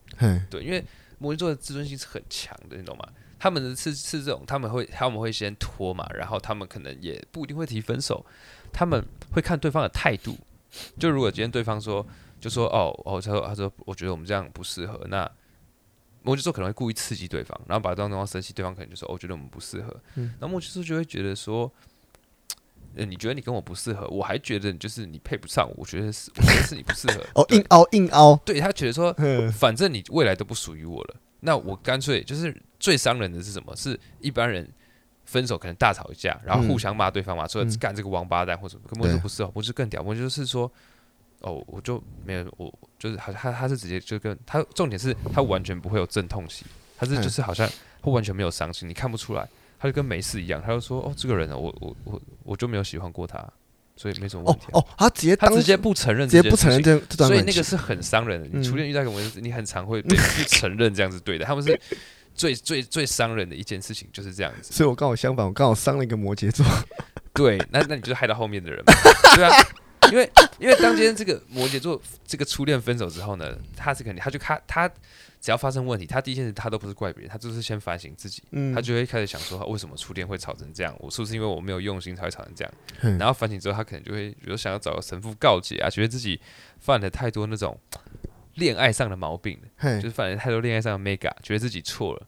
对，因为摩羯座的自尊心是很强的，你懂吗？他们的是是这种，他们会他们会先拖嘛，然后他们可能也不一定会提分手，他们会看对方的态度。就如果今天对方说，就说哦哦，他说他说我觉得我们这样不适合，那摩羯座可能会故意刺激对方，然后把对方生气，对方可能就说哦，我觉得我们不适合。嗯，然后摩羯座就会觉得说，呃，你觉得你跟我不适合，我还觉得就是你配不上我，我觉得是我觉得是你不适合。哦，硬凹硬凹，对他觉得说，反正你未来都不属于我了。那我干脆就是最伤人的是什么？是一般人分手可能大吵一架，然后互相骂对方嘛，说干这个王八蛋或者什么，根本就不是哦，不是更屌，我就是说，哦，我就没有，我就是他他他是直接就跟他重点是他完全不会有阵痛期，他是就是好像他完全没有伤心，你看不出来，他就跟没事一样，他就说哦，这个人呢，我我我我就没有喜欢过他。所以没什么问题哦。哦，他直接他直接不承认，直接不承认这这段，所以那个是很伤人的。你初恋遇到一个摩羯座，你很常会被不承认这样子对的。他们是 最最最伤人的一件事情，就是这样子。所以我刚好相反，我刚好伤了一个摩羯座。对，那那你就害到后面的人嘛。对啊，因为因为当今天这个摩羯座这个初恋分手之后呢，他是肯定，他就他他。只要发生问题，他第一件事他都不是怪别人，他就是先反省自己。嗯、他就会开始想说，为什么初恋会吵成这样？我是不是因为我没有用心才会吵成这样？嗯、然后反省之后，他可能就会比如想要找个神父告解啊，觉得自己犯了太多那种恋爱上的毛病，就是犯了太多恋爱上的 mega，觉得自己错了。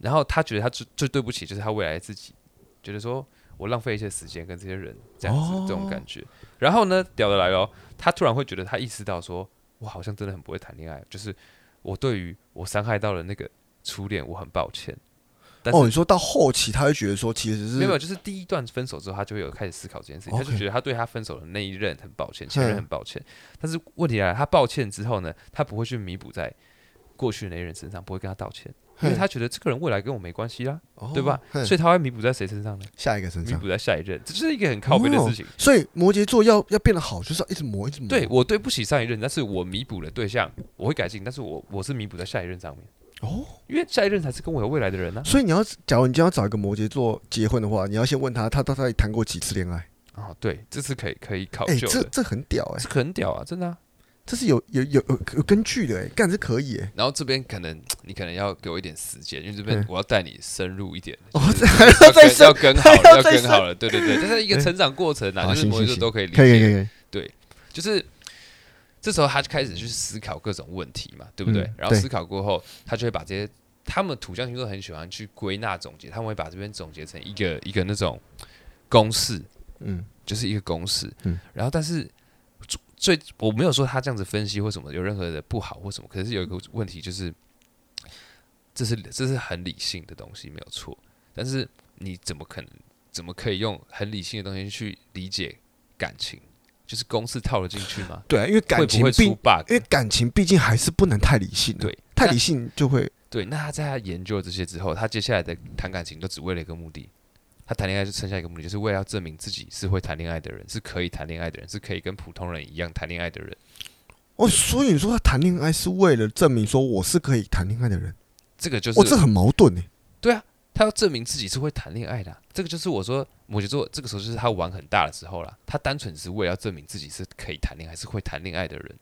对，然后他觉得他最最对不起就是他未来的自己，觉得说我浪费一些时间跟这些人这样子、哦、这种感觉。然后呢，屌的来了，他突然会觉得他意识到说，我好像真的很不会谈恋爱，就是。我对于我伤害到了那个初恋，我很抱歉。但是哦，你说到后期，他会觉得说，其实是没有，就是第一段分手之后，他就会有开始思考这件事情。他就觉得他对他分手的那一任很抱歉，前任很抱歉。嗯、但是问题来了，他抱歉之后呢，他不会去弥补在过去的那一任身上，不会跟他道歉，因为他觉得这个人未来跟我没关系啦，对吧？所以他会弥补在谁身上呢？下一个身上，弥补在下一任，这是一个很靠背的事情。所以摩羯座要要变得好，就是要一直磨，一直磨。对，我对不起上一任，但是我弥补了对象，我会改进，但是我我是弥补在下一任上面。哦，因为下一任才是跟我有未来的人呢。所以你要，假如你今天要找一个摩羯座结婚的话，你要先问他，他到底谈过几次恋爱？啊，对，这是可以可以考究的。这这很屌哎，这很屌啊，真的。这是有有有有有根据的哎，干是可以哎。然后这边可能 你可能要给我一点时间，因为这边我要带你深入一点。哦，还要再要更好了，要更好了。对对对，这 是一个成长过程啊，就是摩羯座都可以理解。可以可以。对，就是这时候他就开始去思考各种问题嘛，对不对？然后思考过后，他就会把这些他们土象星座很喜欢去归纳总结，他们会把这边总结成一个一个那种公式，嗯，就是一个公式，嗯。然后但是。所以我没有说他这样子分析或什么有任何的不好或什么，可是有一个问题就是，这是这是很理性的东西没有错，但是你怎么可能怎么可以用很理性的东西去理解感情？就是公式套了进去吗？对啊，因为感情会出 bug，因为感情毕竟还是不能太理性，对，太理性就会对。那他在他研究了这些之后，他接下来的谈感情都只为了一个目的。他谈恋爱就剩下一个目的，就是为了要证明自己是会谈恋爱的人，是可以谈恋爱的人，是可以跟普通人一样谈恋爱的人。哦，所以你说他谈恋爱是为了证明说我是可以谈恋爱的人，这个就是，哦，这很矛盾呢。对啊，他要证明自己是会谈恋爱的，这个就是我说摩羯座这个时候就是他玩很大的时候了。他单纯只是为了要证明自己是可以谈恋爱，是会谈恋爱的人。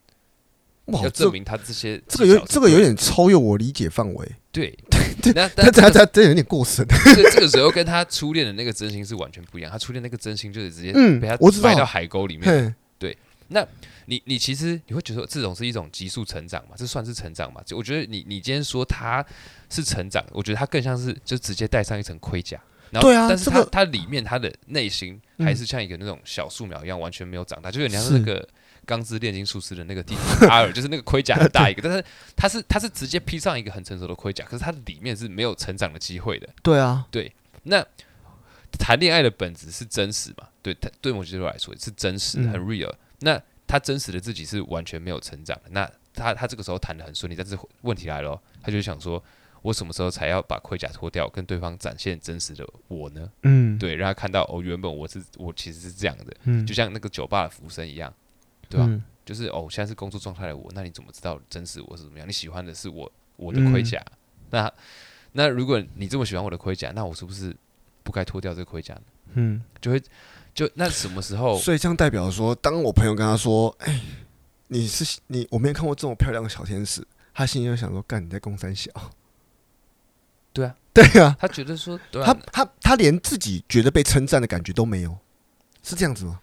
哇，要证明他这些这个有这个有点超越我理解范围。对。那他他他真有点过深。这个这个时候跟他初恋的那个真心是完全不一样。他初恋那个真心就是直接被他埋到海沟里面。对，那你你其实你会觉得这种是一种急速成长嘛？这算是成长嘛？就我觉得你你今天说他是成长，我觉得他更像是就直接戴上一层盔甲。然后，但是他他里面他的内心还是像一个那种小树苗一样，完全没有长大，就有点像那个。钢之炼金术师的那个弟弟阿尔，就是那个盔甲很大一个，但是他是他是直接披上一个很成熟的盔甲，可是他里面是没有成长的机会的。对啊，对。那谈恋爱的本质是真实嘛？对，他对摩羯座来说是真实，很 real。那他真实的自己是完全没有成长的。那他他这个时候谈的很顺利，但是问题来了，他就想说，我什么时候才要把盔甲脱掉，跟对方展现真实的我呢？嗯，对，让他看到哦，原本我是我其实是这样的，嗯，就像那个酒吧的服务生一样。对吧？嗯、就是哦，现在是工作状态的我，那你怎么知道真实我是怎么样？你喜欢的是我我的盔甲，嗯、那那如果你这么喜欢我的盔甲，那我是不是不该脱掉这个盔甲呢？嗯，就会就那什么时候？所以这样代表说，当我朋友跟他说：“哎，你是你，我没有看过这么漂亮的小天使。”他心里就想说：“干，你在公三小。”对啊，对啊，他觉得说，对啊、他他他连自己觉得被称赞的感觉都没有，是这样子吗？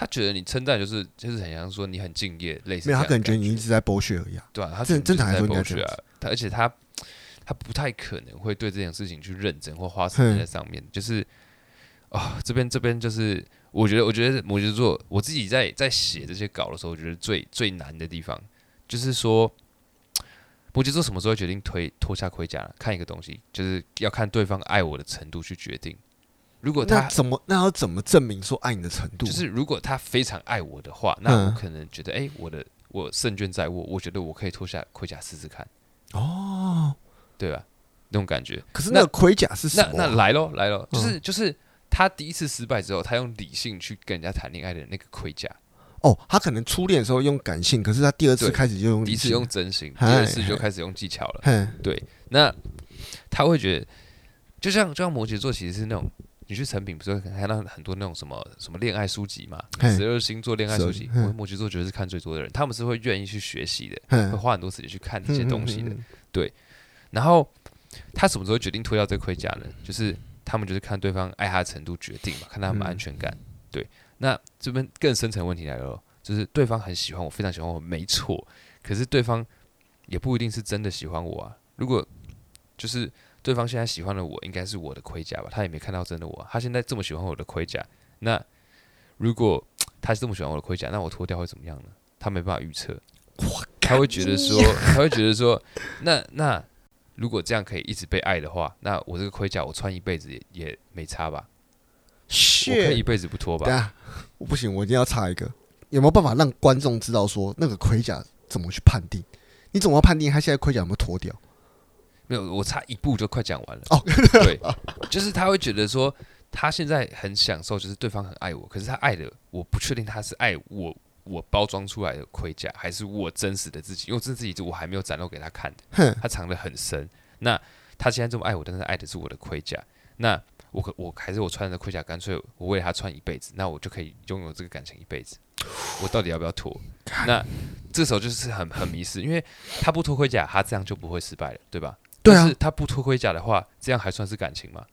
他觉得你称赞就是就是很像说你很敬业，类似。没有，他可能觉得你一直在剥削而已。对啊，他正正常来说应该剥削啊。他而且他他不太可能会对这件事情去认真或花时间在上面。就是啊，这边这边就是，我觉得我觉得摩羯座，我自己在在写这些稿的时候，我觉得最最难的地方就是说，摩羯座什么时候决定推脱下盔甲？看一个东西，就是要看对方爱我的程度去决定。如果他怎么，那要怎么证明说爱你的程度？就是如果他非常爱我的话，那我可能觉得，哎、欸，我的我胜券在握，我觉得我可以脱下盔甲试试看。哦，对吧？那种感觉。可是那个盔甲是什么？那那来喽，来喽，就是就是他第一次失败之后，他用理性去跟人家谈恋爱的那个盔甲。哦，他可能初恋的时候用感性，可是他第二次开始就用第一次用真心，第二次就开始用技巧了。嘿对，那他会觉得，就像就像摩羯座，其实是那种。你去成品不是会看到很多那种什么什么恋爱书籍嘛？十二星座恋爱书籍，摩羯座绝对是看最多的人，他们是会愿意去学习的，会花很多时间去看这些东西的。对，然后他什么时候决定脱掉这个盔甲呢？就是他们就是看对方爱他的程度决定嘛，看他们安全感。对，那这边更深层问题来了，就是对方很喜欢我，非常喜欢我，没错，可是对方也不一定是真的喜欢我啊。如果就是。对方现在喜欢的我，应该是我的盔甲吧？他也没看到真的我。他现在这么喜欢我的盔甲，那如果他是这么喜欢我的盔甲，那我脱掉会怎么样呢？他没办法预测。他会觉得说，他会觉得说，那那如果这样可以一直被爱的话，那我这个盔甲我穿一辈子也也没差吧？我可以一辈子不脱吧？我不行，我一定要插一个。有没有办法让观众知道说那个盔甲怎么去判定？你怎么判定他现在盔甲有没有脱掉？没有，我差一步就快讲完了。哦，对，就是他会觉得说，他现在很享受，就是对方很爱我，可是他爱的，我不确定他是爱我，我包装出来的盔甲，还是我真实的自己，因为真实自己我还没有展露给他看的，他藏得很深。那他现在这么爱我，但是爱的是我的盔甲，那我可我还是我穿的盔甲，干脆我为他穿一辈子，那我就可以拥有这个感情一辈子。我到底要不要脱？那这时候就是很很迷失，因为他不脱盔甲，他这样就不会失败了，对吧？对啊，是他不脱盔甲的话，这样还算是感情吗？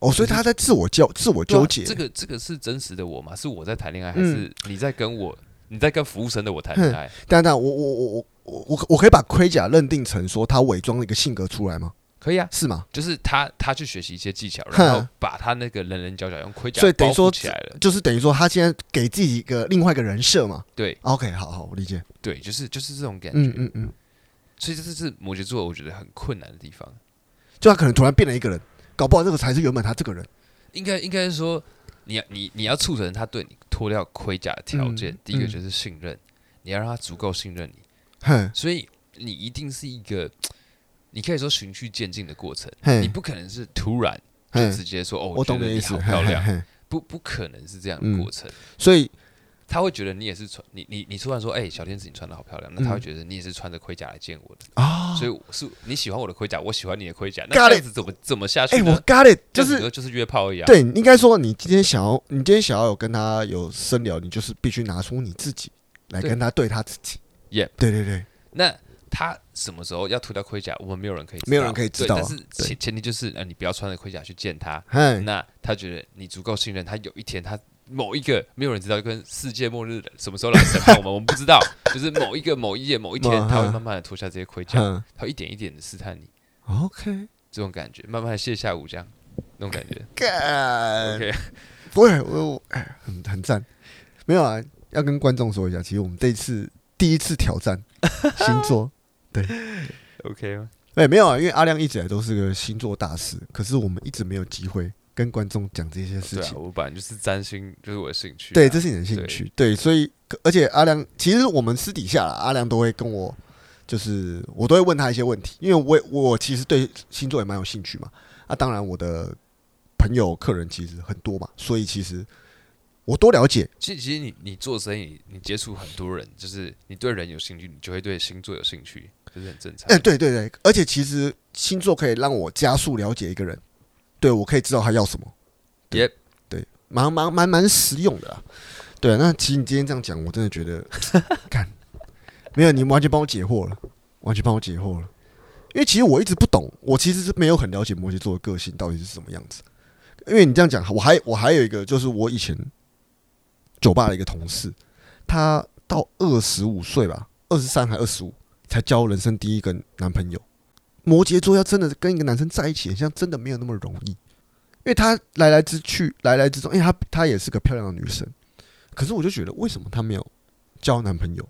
哦，所以他在自我纠自我纠结。这个这个是真实的我吗？是我在谈恋爱，还是你在跟我？你在跟服务生的我谈恋爱？等等，我我我我我我我可以把盔甲认定成说他伪装了一个性格出来吗？可以啊，是吗？就是他他去学习一些技巧，然后把他那个棱棱角角用盔甲所以等于说起来了，就是等于说他现在给自己一个另外一个人设嘛。对，OK，好好，我理解。对，就是就是这种感觉。嗯嗯嗯。所以这是摩羯座我觉得很困难的地方，就他可能突然变了一个人，搞不好这个才是原本他这个人。应该应该是说，你你你要促成他对你脱掉盔甲的条件，嗯、第一个就是信任，嗯、你要让他足够信任你。嘿。所以你一定是一个，你可以说循序渐进的过程，你不可能是突然就直接说哦，我懂你意思，漂亮，嘿嘿不不可能是这样的过程，嗯、所以。他会觉得你也是穿你你你突然说，哎、欸，小天使你穿的好漂亮，那他会觉得你也是穿着盔甲来见我的啊，所以是你喜欢我的盔甲，我喜欢你的盔甲，那这样子怎么怎么下去？哎，我 got it，就是就是约炮而已啊。对，应该说你今天想要，你今天想要有跟他有深聊，你就是必须拿出你自己来跟他对他自己。耶，对对对。那他什么时候要脱掉盔甲？我们没有人可以，没有人可以知道。但是前前提就是，呃，你不要穿着盔甲去见他。那他觉得你足够信任他，有一天他。某一个没有人知道，跟世界末日的什么时候来审判我们，我们不知道。就是某一个某一夜某一天，他会慢慢的脱下这些盔甲，他会一点一点的试探你。OK，这种感觉，慢慢的卸下武将，那种感觉。OK，不会，我哎，很很赞。没有啊，要跟观众说一下，其实我们这一次第一次挑战 星座，对，OK 吗？哎，没有啊，因为阿亮一直以来都是个星座大师，可是我们一直没有机会。跟观众讲这些事情，我本来就是占星，就是我的兴趣。对，这是你的兴趣。对，所以而且阿良，其实我们私底下啦，阿良都会跟我，就是我都会问他一些问题，因为我我其实对星座也蛮有兴趣嘛。啊，当然我的朋友、客人其实很多嘛，所以其实我多了解。其实，其实你你做生意，你接触很多人，就是你对人有兴趣，你就会对星座有兴趣，就是很正常。哎，对对对，而且其实星座可以让我加速了解一个人。对，我可以知道他要什么。也 Yep. 对，蛮蛮蛮蛮实用的啊。对，那其实你今天这样讲，我真的觉得，看，没有，你完全帮我解惑了，完全帮我解惑了。因为其实我一直不懂，我其实是没有很了解摩羯座的个性到底是什么样子。因为你这样讲，我还我还有一个，就是我以前酒吧的一个同事，他到二十五岁吧，二十三还二十五，才交人生第一个男朋友。摩羯座要真的跟一个男生在一起，好像真的没有那么容易，因为他来来之去，来来之中，因为他他也是个漂亮的女生，可是我就觉得，为什么他没有交男朋友？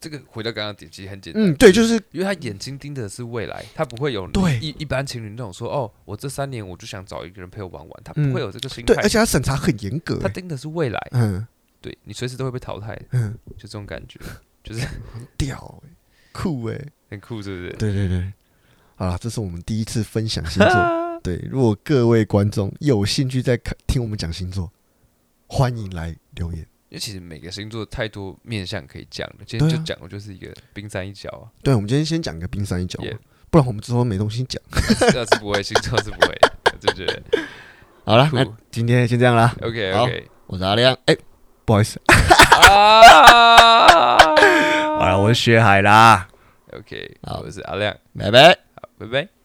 这个回到刚刚点，其实很简单，嗯，对，就是因为他眼睛盯的是未来，他不会有对。一一般情侣那种说，哦，我这三年我就想找一个人陪我玩玩，他不会有这个心态，对，而且他审查很严格，他盯的是未来，嗯，对你随时都会被淘汰，嗯，就这种感觉，就是很屌，酷诶，很酷，是不是？对对对。好了，这是我们第一次分享星座。对，如果各位观众有兴趣再看听我们讲星座，欢迎来留言。因为其实每个星座太多面向可以讲了，今天就讲的就是一个冰山一角啊。对，我们今天先讲一个冰山一角，不然我们之后没东西讲。这是不会，星座是不会，就觉得。好了，那今天先这样啦。OK OK，我是阿亮。哎，不好意思。好了，我是薛海啦。OK，好，我是阿亮，拜拜。拜拜。